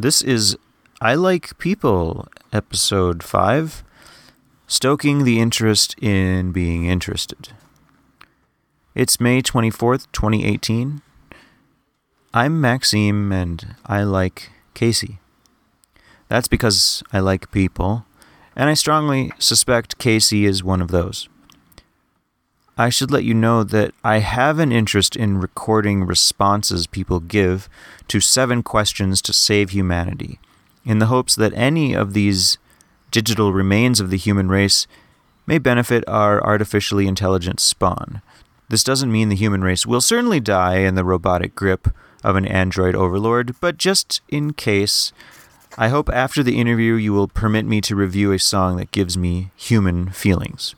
This is I Like People, episode 5 Stoking the Interest in Being Interested. It's May 24th, 2018. I'm Maxime and I like Casey. That's because I like people, and I strongly suspect Casey is one of those. I should let you know that I have an interest in recording responses people give to seven questions to save humanity, in the hopes that any of these digital remains of the human race may benefit our artificially intelligent spawn. This doesn't mean the human race will certainly die in the robotic grip of an android overlord, but just in case, I hope after the interview you will permit me to review a song that gives me human feelings.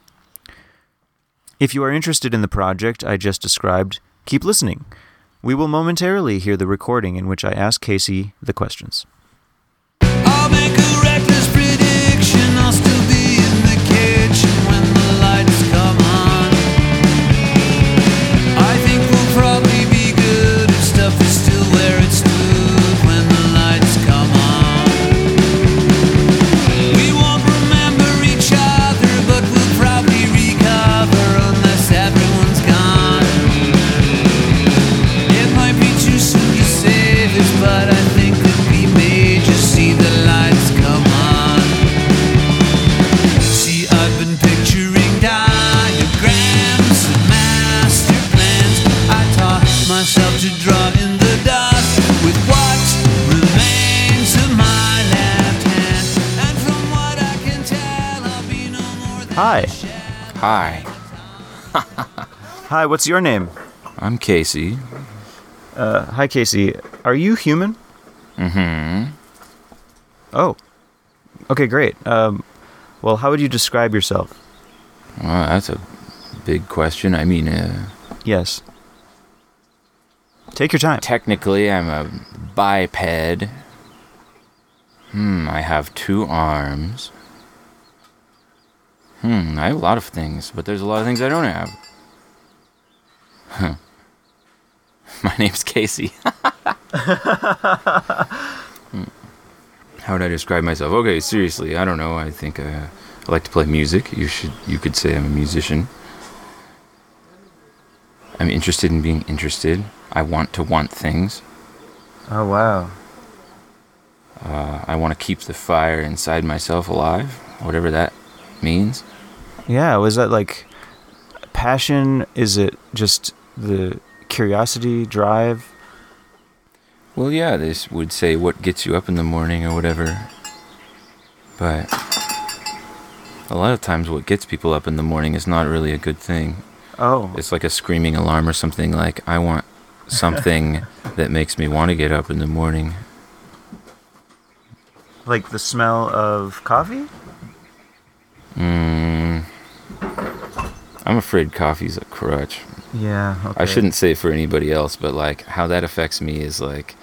If you are interested in the project I just described, keep listening. We will momentarily hear the recording in which I ask Casey the questions. Hi, Hi, what's your name? I'm Casey. Uh, hi, Casey. Are you human? Mm-hmm. Oh. Okay, great. Um, well, how would you describe yourself? Well, that's a big question. I mean, uh, Yes. Take your time. technically, I'm a biped. Hmm, I have two arms. Hmm, I have a lot of things, but there's a lot of things I don't have. Huh. My name's Casey. Hmm. How would I describe myself? Okay, seriously, I don't know. I think uh, I like to play music. You should, you could say I'm a musician. I'm interested in being interested. I want to want things. Oh, wow. Uh, I want to keep the fire inside myself alive, whatever that means. Yeah, was that like passion? Is it just the curiosity, drive? Well, yeah, this would say what gets you up in the morning or whatever. But a lot of times, what gets people up in the morning is not really a good thing. Oh, It's like a screaming alarm or something like, I want something that makes me want to get up in the morning. like the smell of coffee? Mm, I'm afraid coffee's a crutch. Yeah, okay. I shouldn't say for anybody else, but like how that affects me is like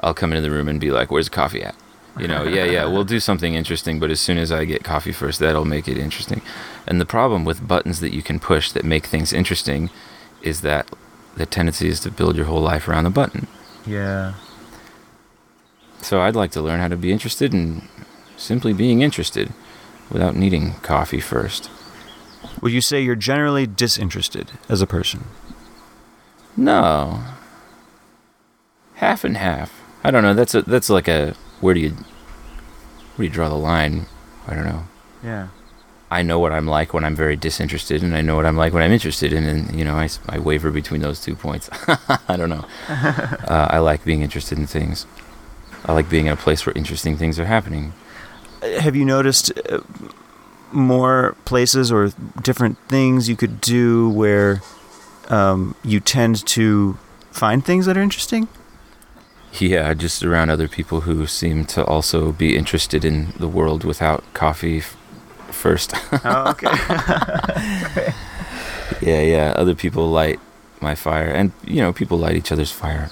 I'll come into the room and be like, "Where's the coffee at?" You know, yeah, yeah, we'll do something interesting, but as soon as I get coffee first, that'll make it interesting. And the problem with buttons that you can push that make things interesting is that the tendency is to build your whole life around the button. Yeah. So I'd like to learn how to be interested in simply being interested without needing coffee first. Would you say you're generally disinterested as a person? No. Half and half. I don't know. That's a that's like a where do you where do you draw the line? I don't know. Yeah. I know what I'm like when I'm very disinterested, and I know what I'm like when I'm interested, in, and you know I, I waver between those two points. I don't know. uh, I like being interested in things. I like being in a place where interesting things are happening. Have you noticed uh, more places or different things you could do where um, you tend to find things that are interesting? Yeah, just around other people who seem to also be interested in the world without coffee f- first. Oh, okay. Yeah, yeah. Other people light my fire, and you know, people light each other's fire.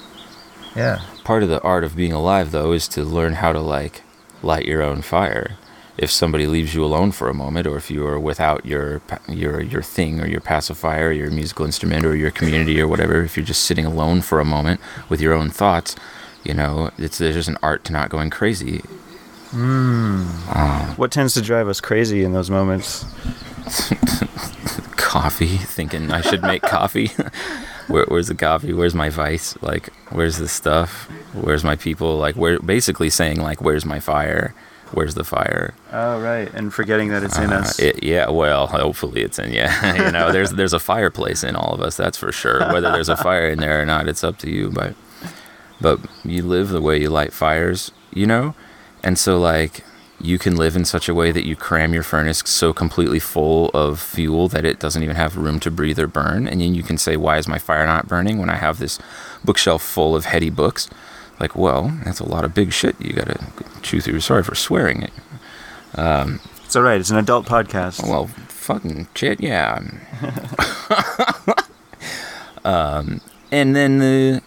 yeah. Part of the art of being alive, though, is to learn how to like light your own fire. If somebody leaves you alone for a moment, or if you are without your your your thing or your pacifier, or your musical instrument, or your community, or whatever, if you're just sitting alone for a moment with your own thoughts, You know, it's there's just an art to not going crazy. Hmm. Um, what tends to drive us crazy in those moments? Coffee, thinking I should make coffee. Where, where's the coffee? Where's my vice? Like, where's the stuff? Where's my people? Like, where basically saying like, where's my fire? Where's the fire? Oh, right. And forgetting that it's in Uh, us. it, yeah, well, hopefully it's in yeah. you know, there's there's a fireplace in all of us, that's for sure. Whether there's a fire in there or not, it's up to you. But but you live the way you light fires, you know, and so like you can live in such a way that you cram your furnace so completely full of fuel that it doesn't even have room to breathe or burn, and then you can say, why is my fire not burning when I have this bookshelf full of heady books? Like, well, that's a lot of big shit. You gotta chew through. Sorry for swearing it. It's all right. It's an adult podcast. Well, fucking shit, yeah. um, and then the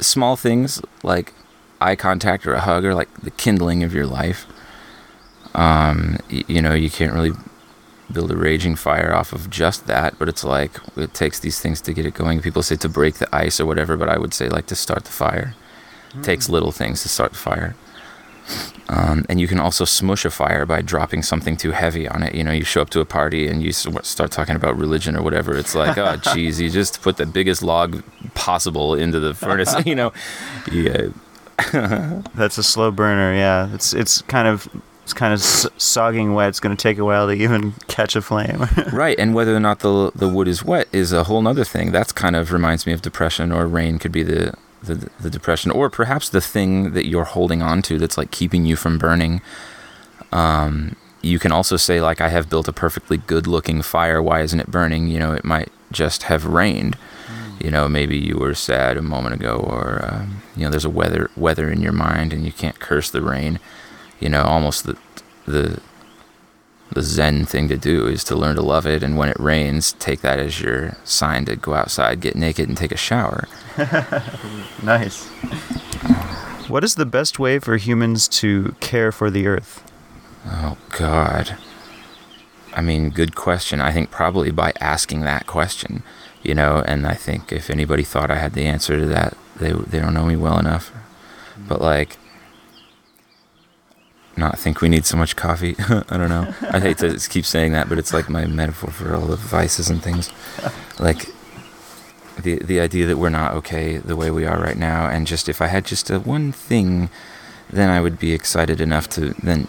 small things like eye contact or a hug or like the kindling of your life. Um, y- you know, you can't really build a raging fire off of just that, but it's like it takes these things to get it going. People say to break the ice or whatever, but I would say like to start the fire. Takes little things to start the fire. Um, and you can also smush a fire by dropping something too heavy on it. You know, you show up to a party and you start talking about religion or whatever. It's like, oh, geez, you just put the biggest log possible into the furnace. you know, yeah, That's a slow burner. Yeah. It's it's kind of it's kind of s- sogging wet. It's going to take a while to even catch a flame. right. And whether or not the the wood is wet is a whole other thing. That's kind of reminds me of depression, or rain could be the the, the depression, or perhaps the thing that you're holding on to that's like keeping you from burning. Um, you can also say like, I have built a perfectly good looking fire. Why isn't it burning? You know, it might just have rained. You know, maybe you were sad a moment ago, or um, you know, there's a weather weather in your mind, and you can't curse the rain. You know, almost the the the zen thing to do is to learn to love it. And when it rains take that as your sign to go outside get naked and take a shower. Nice. What is the best way for humans to care for the earth? oh god. I mean good question. I think probably by asking that question you know and i think if anybody thought i had the answer to that they they don't know me well enough. But like not think we need so much coffee. I don't know. I hate to keep saying that but it's like my metaphor for all the vices and things. Like the the idea that we're not okay the way we are right now and just if i had just a one thing then i would be excited enough to then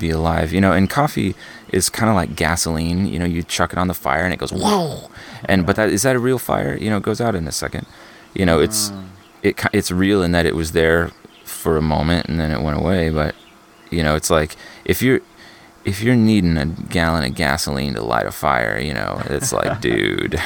be alive you know? And coffee is kind of like gasoline you know? You chuck it on the fire and it goes whoa! And but that is that a real fire? You know it goes out in a second. You know it's mm. it it's real in that it was there for a moment and then it went away but you know it's like if you're if you're needing a gallon of gasoline to light a fire you know it's like dude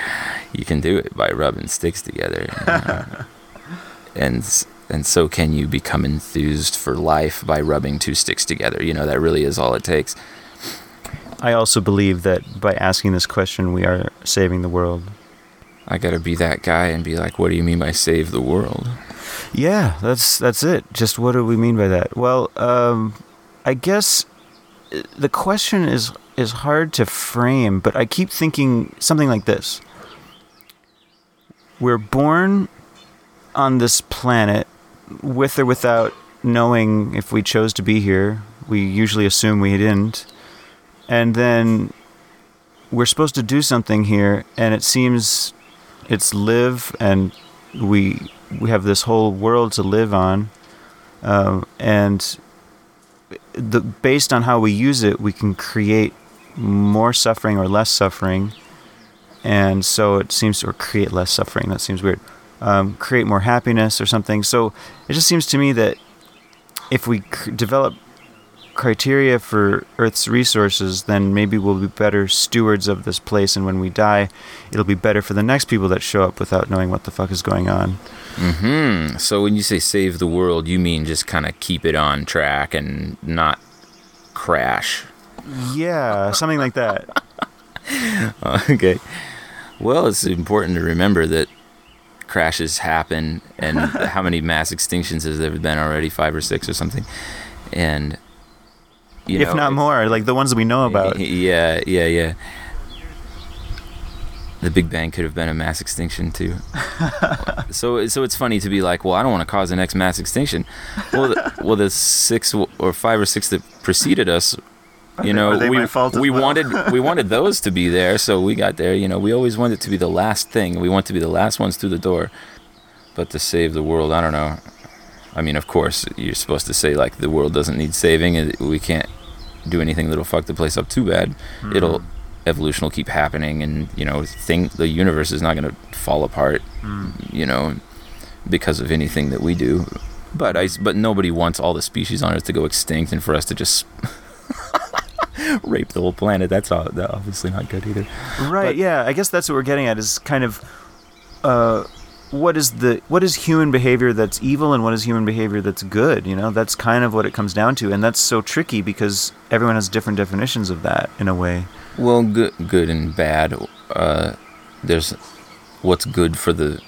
you can do it by rubbing sticks together you know? and and so can you become enthused for life by rubbing two sticks together you know that really is all it takes I also believe that by asking this question, we are saving the world. i gotta be that guy and be like what do you mean by save the world Yeah, that's that's it. Just what do we mean by that? Well, um, I guess uh, the question is is hard to frame, but I keep thinking something like this: We're born on this planet, with or without knowing if we chose to be here. We usually assume we didn't, and then we're supposed to do something here, and it seems it's live and we we have this whole world to live on, um, and the based on how we use it, we can create more suffering or less suffering, and so it seems or create less suffering. That seems weird. Um, create more happiness or something. So it just seems to me that if we c- develop criteria for Earth's resources, then maybe we'll be better stewards of this place, and when we die, it'll be better for the next people that show up without knowing what the fuck is going on. hmm so when you say save the world you mean just kind of keep it on track and not crash Yeah, something like that. okay. Well, it's important to remember that crashes happen, and how many mass extinctions has there been already? Five or six or something, and you if know, not more, like the ones we know about. Yeah, yeah, yeah. the Big Bang could have been a mass extinction too. so so it's funny to be like, well, I don't want to cause the next mass extinction. Well, the, well, the six or five or six that preceded us, you know, we my fault as we well? wanted we wanted those to be there, so we got there. You know, we always wanted it to be the last thing. We want to be the last ones through the door. But to save the world, I don't know. I mean, of course, you're supposed to say like the world doesn't need saving, and we can't do anything that'll fuck the place up too bad. Hmm. It'll evolution will keep happening, and you know, thing the universe is not going to fall apart. Hmm. You know, because of anything that we do. But I, but nobody wants all the species on Earth to go extinct, and for us to just rape the whole planet. That's all, that obviously not good either. Right. But- yeah. I guess that's what we're getting at is kind of, uh, what is the what is human behavior that's evil and what is human behavior that's good? You know, that's kind of what it comes down to, and that's so tricky because everyone has different definitions of that in a way. Well, good, good and bad. Uh, there's what's good for the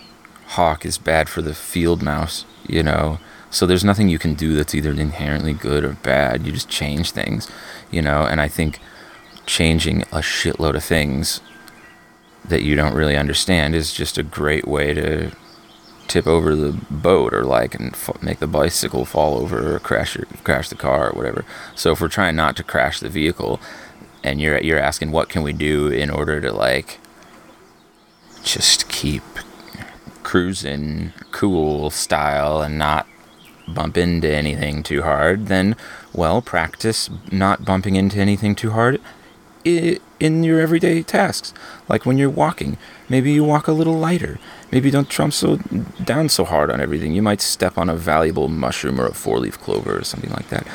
hawk is bad for the field mouse. You know, so there's nothing you can do that's either inherently good or bad. You just change things. You know, and I think changing a shitload of things that you don't really understand is just a great way to tip over the boat or like and f- make the bicycle fall over or crash your, crash the car or whatever. So if we're trying not to crash the vehicle, and you're you're asking what can we do in order to like just keep cruising cool style and not bump into anything too hard, then well practice not bumping into anything too hard i- in your everyday tasks. Like when you're walking, maybe you walk a little lighter. Maybe don't trump so down so hard on everything. You might step on a valuable mushroom or a four-leaf clover or something like that.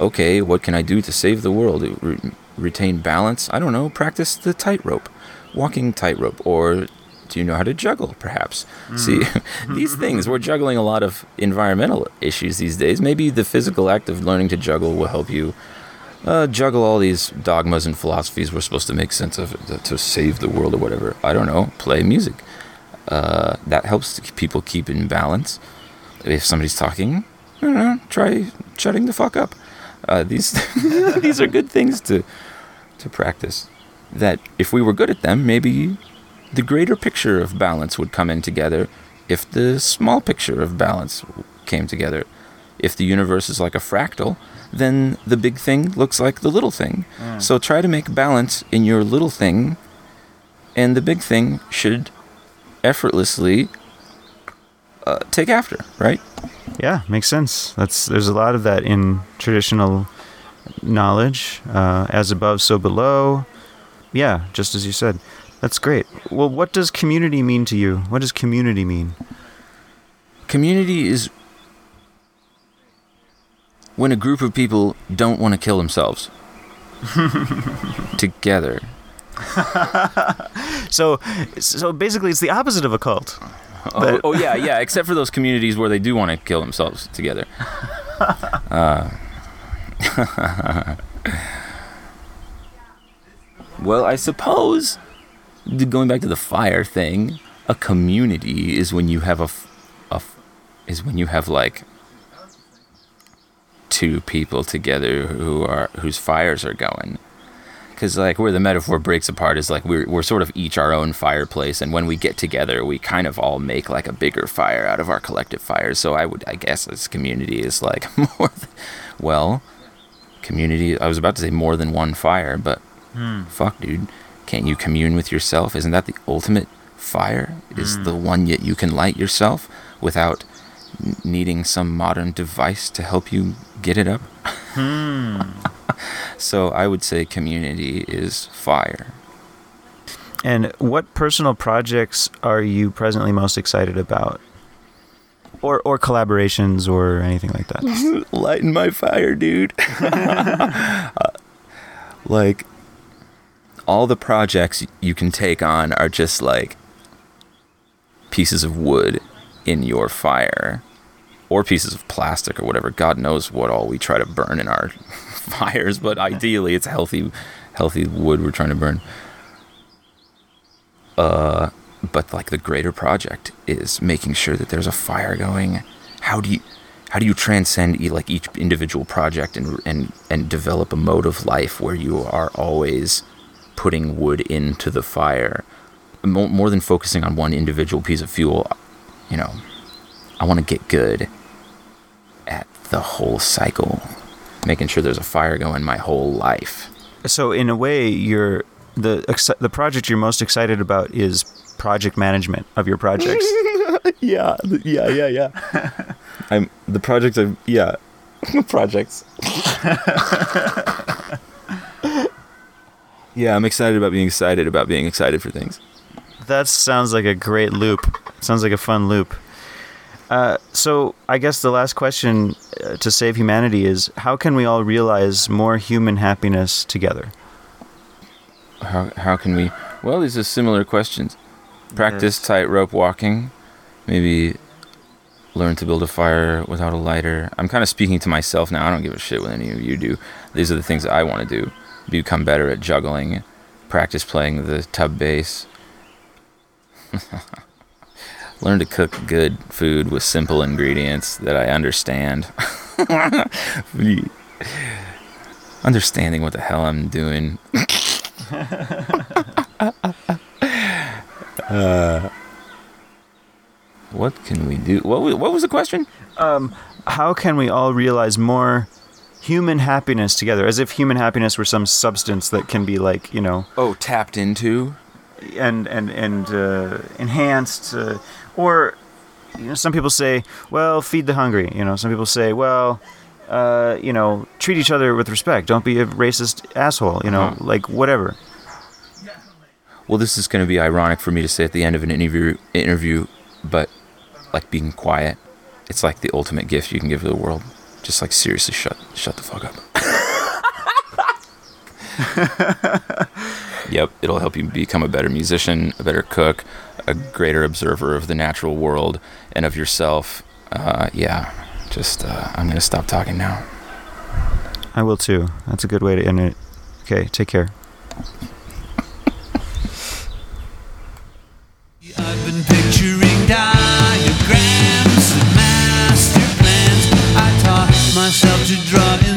Okay, what can I do to save the world? Re- retain balance? I don't know. Practice the tightrope, walking tightrope, or do you know how to juggle? Perhaps. See, hmm. these things we're juggling a lot of environmental issues these days. Maybe the physical act of learning to juggle will help you uh, juggle all these dogmas and philosophies we're supposed to make sense of to, save the world or whatever. I don't know. Play music. Uh, that helps people keep in balance. If somebody's talking, I don't know, try shutting the fuck up. Uh, these these are good things to to practice. That if we were good at them, maybe the greater picture of balance would come in together. If the small picture of balance came together, if the universe is like a fractal, then the big thing looks like the little thing. So try to make balance in your little thing, and the big thing should effortlessly uh, take after, right? Yeah, makes sense. That's there's a lot of that in traditional knowledge, uh, as above, so below. Yeah, just as you said. That's great. Well, what does community mean to you? What does community mean? Community is when a group of people don't want to kill themselves together. So, so basically, it's the opposite of a cult. Oh, oh yeah, yeah. Except for those communities where they do want to kill themselves together. Uh, well, I suppose going back to the fire thing, a community is when you have a, a is when you have like two people together who are whose fires are going. Because like where the metaphor breaks apart is like we're, we're sort of each our own fireplace and when we get together we kind of all make like a bigger fire out of our collective fires. So i would i guess this community is like more th- well community i was about to say more than one fire but hmm. fuck dude. Can't you commune with yourself? Isn't that the ultimate fire? Is hmm. the one that you can light yourself without needing some modern device to help you get it up so I would say community is fire. And what personal projects are you presently most excited about? Or, or collaborations or anything like that? Lighten my fire, dude. Uh, like all the projects you can take on are just like pieces of wood in your fire or pieces of plastic or whatever. God knows what all we try to burn in our fires, but ideally it's healthy healthy wood we're trying to burn. Uh but like the greater project is making sure that there's a fire going. How do you how do you transcend like each individual project and and and develop a mode of life where you are always putting wood into the fire more, more than focusing on one individual piece of fuel, you know, I want to get good at the whole cycle, making sure there's a fire going my whole life. So in a way, you're the the project you're most excited about is project management of your projects. yeah, yeah, yeah, yeah. I'm the project of yeah, projects. yeah, I'm excited about being excited about being excited for things. that sounds like a great loop. Sounds like a fun loop. Uh, so I guess the last question uh, to save humanity is: How can we all realize more human happiness together? How how can we? Well, these are similar questions. Practice Yes. tightrope walking. Maybe learn to build a fire without a lighter. I'm kind of speaking to myself now. I don't give a shit what any of you do. These are the things that I want to do. Become better at juggling. Practice playing the tub bass. learn to cook good food with simple ingredients that I understand. Understanding what the hell I'm doing. uh, what can we do? What was, what was the question? How can we all realize more human happiness together? As if human happiness were some substance that can be like you know Oh, tapped into. and and and uh, enhanced, uh, or you know, some people say, well, feed the hungry. You know, some people say, well, uh, you know, treat each other with respect. Don't be a racist asshole. You know, Uh-huh. like whatever. Well, this is going to be ironic for me to say at the end of an interview, interview, but like being quiet, it's like the ultimate gift you can give to the world. Just like seriously, shut shut the fuck up. yep, it'll help you become a better musician, a better cook, a greater observer of the natural world and of yourself. Uh, yeah, just uh, I'm gonna stop talking now. I will too. That's a good way to end it. Okay, take care. I've been picturing diagrams and master plans. I taught myself to draw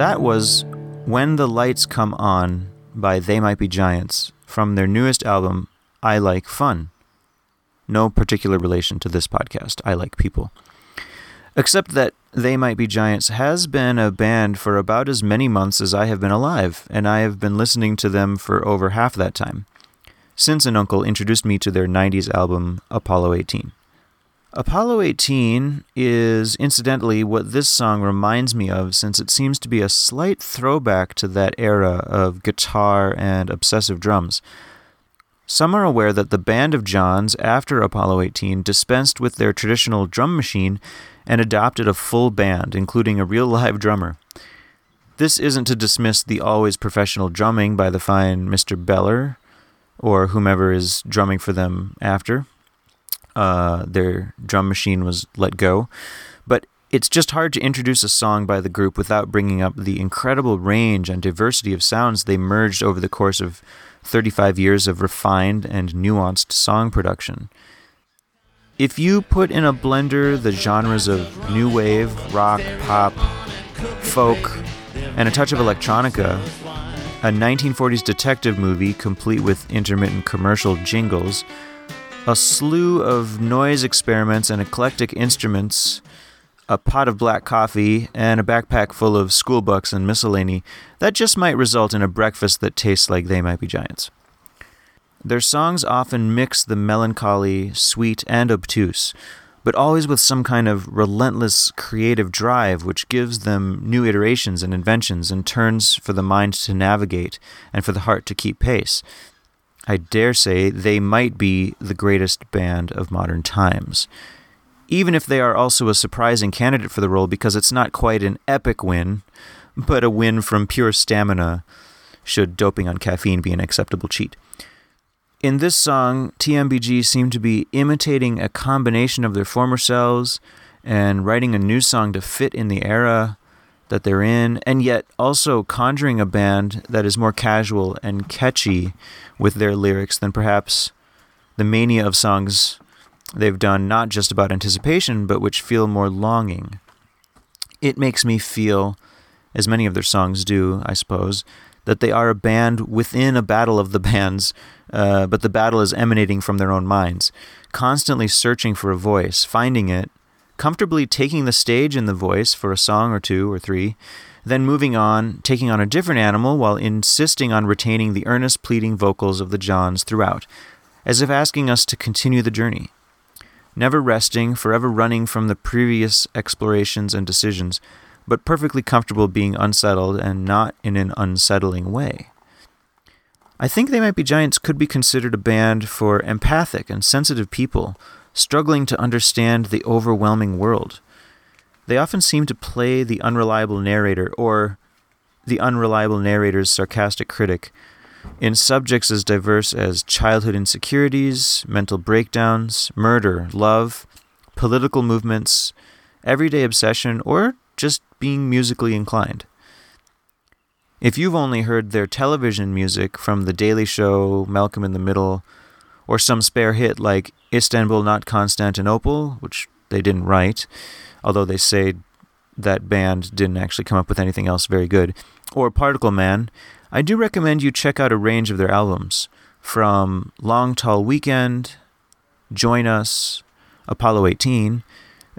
That was When the Lights Come On by They Might Be Giants from their newest album, I Like Fun. no particular relation to this podcast. I like people. Except that They Might Be Giants has been a band for about as many months as I have been alive, and I have been listening to them for over half that time, since an uncle introduced me to their 90s album, Apollo 18. Apollo 18 is incidentally what this song reminds me of, since it seems to be a slight throwback to that era of guitar and obsessive drums. Some are aware that the Band of Johns, after Apollo 18, dispensed with their traditional drum machine and adopted a full band, including a real live drummer. This isn't to dismiss the always professional drumming by the fine Mr. Beller or whomever is drumming for them after uh, their drum machine was let go. But it's just hard to introduce a song by the group without bringing up the incredible range and diversity of sounds they merged over the course of 35 years of refined and nuanced song production. If you put in a blender the genres of new wave, rock, pop, folk, and a touch of electronica, a 1940s detective movie complete with intermittent commercial jingles, a slew of noise experiments and eclectic instruments, a pot of black coffee, and a backpack full of school books and miscellany, that just might result in a breakfast that tastes like they might be giants. Their songs often mix the melancholy, sweet, and obtuse, but always with some kind of relentless creative drive which gives them new iterations and inventions and turns for the mind to navigate and for the heart to keep pace. I dare say they might be the greatest band of modern times. Even if they are also a surprising candidate for the role because it's not quite an epic win, but a win from pure stamina, should doping on caffeine be an acceptable cheat. In this song, TMBG seem to be imitating a combination of their former selves and writing a new song to fit in the era that they're in, and yet also conjuring a band that is more casual and catchy with their lyrics than perhaps the mania of songs they've done, not just about anticipation, but which feel more longing. It makes me feel, as many of their songs do, I suppose, that they are a band within a battle of the bands, uh, but the battle is emanating from their own minds, constantly searching for a voice, finding it, comfortably taking the stage in the voice for a song or two or three, then moving on, taking on a different animal while insisting on retaining the earnest, pleading vocals of the Johns throughout, as if asking us to continue the journey. Never resting, forever running from the previous explorations and decisions, but perfectly comfortable being unsettled and not in an unsettling way. I think They Might Be Giants could be considered a band for empathic and sensitive people struggling to understand the overwhelming world. They often seem to play the unreliable narrator or the unreliable narrator's sarcastic critic in subjects as diverse as childhood insecurities, mental breakdowns, murder, love, political movements, everyday obsession, or just being musically inclined. If you've only heard their television music from The Daily Show, Malcolm in the Middle, or some spare hit like Istanbul Not Constantinople, which they didn't write, although they say that band didn't actually come up with anything else very good, or Particle Man, I do recommend you check out a range of their albums from Long Tall Weekend, Join Us, Apollo 18,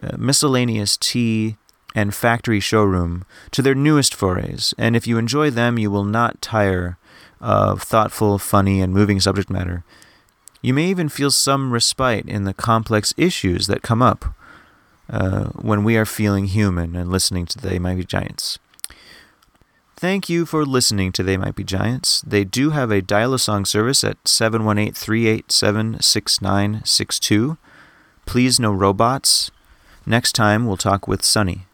uh, Miscellaneous T, and Factory Showroom to their newest forays. And if you enjoy them, you will not tire of thoughtful, funny, and moving subject matter. You may even feel some respite in the complex issues that come up uh, when we are feeling human and listening to They Might Be Giants. Thank you for listening to They Might Be Giants. They do have a dial a song service at 718 387 6962. Please, no robots. Next time, we'll talk with Sunny.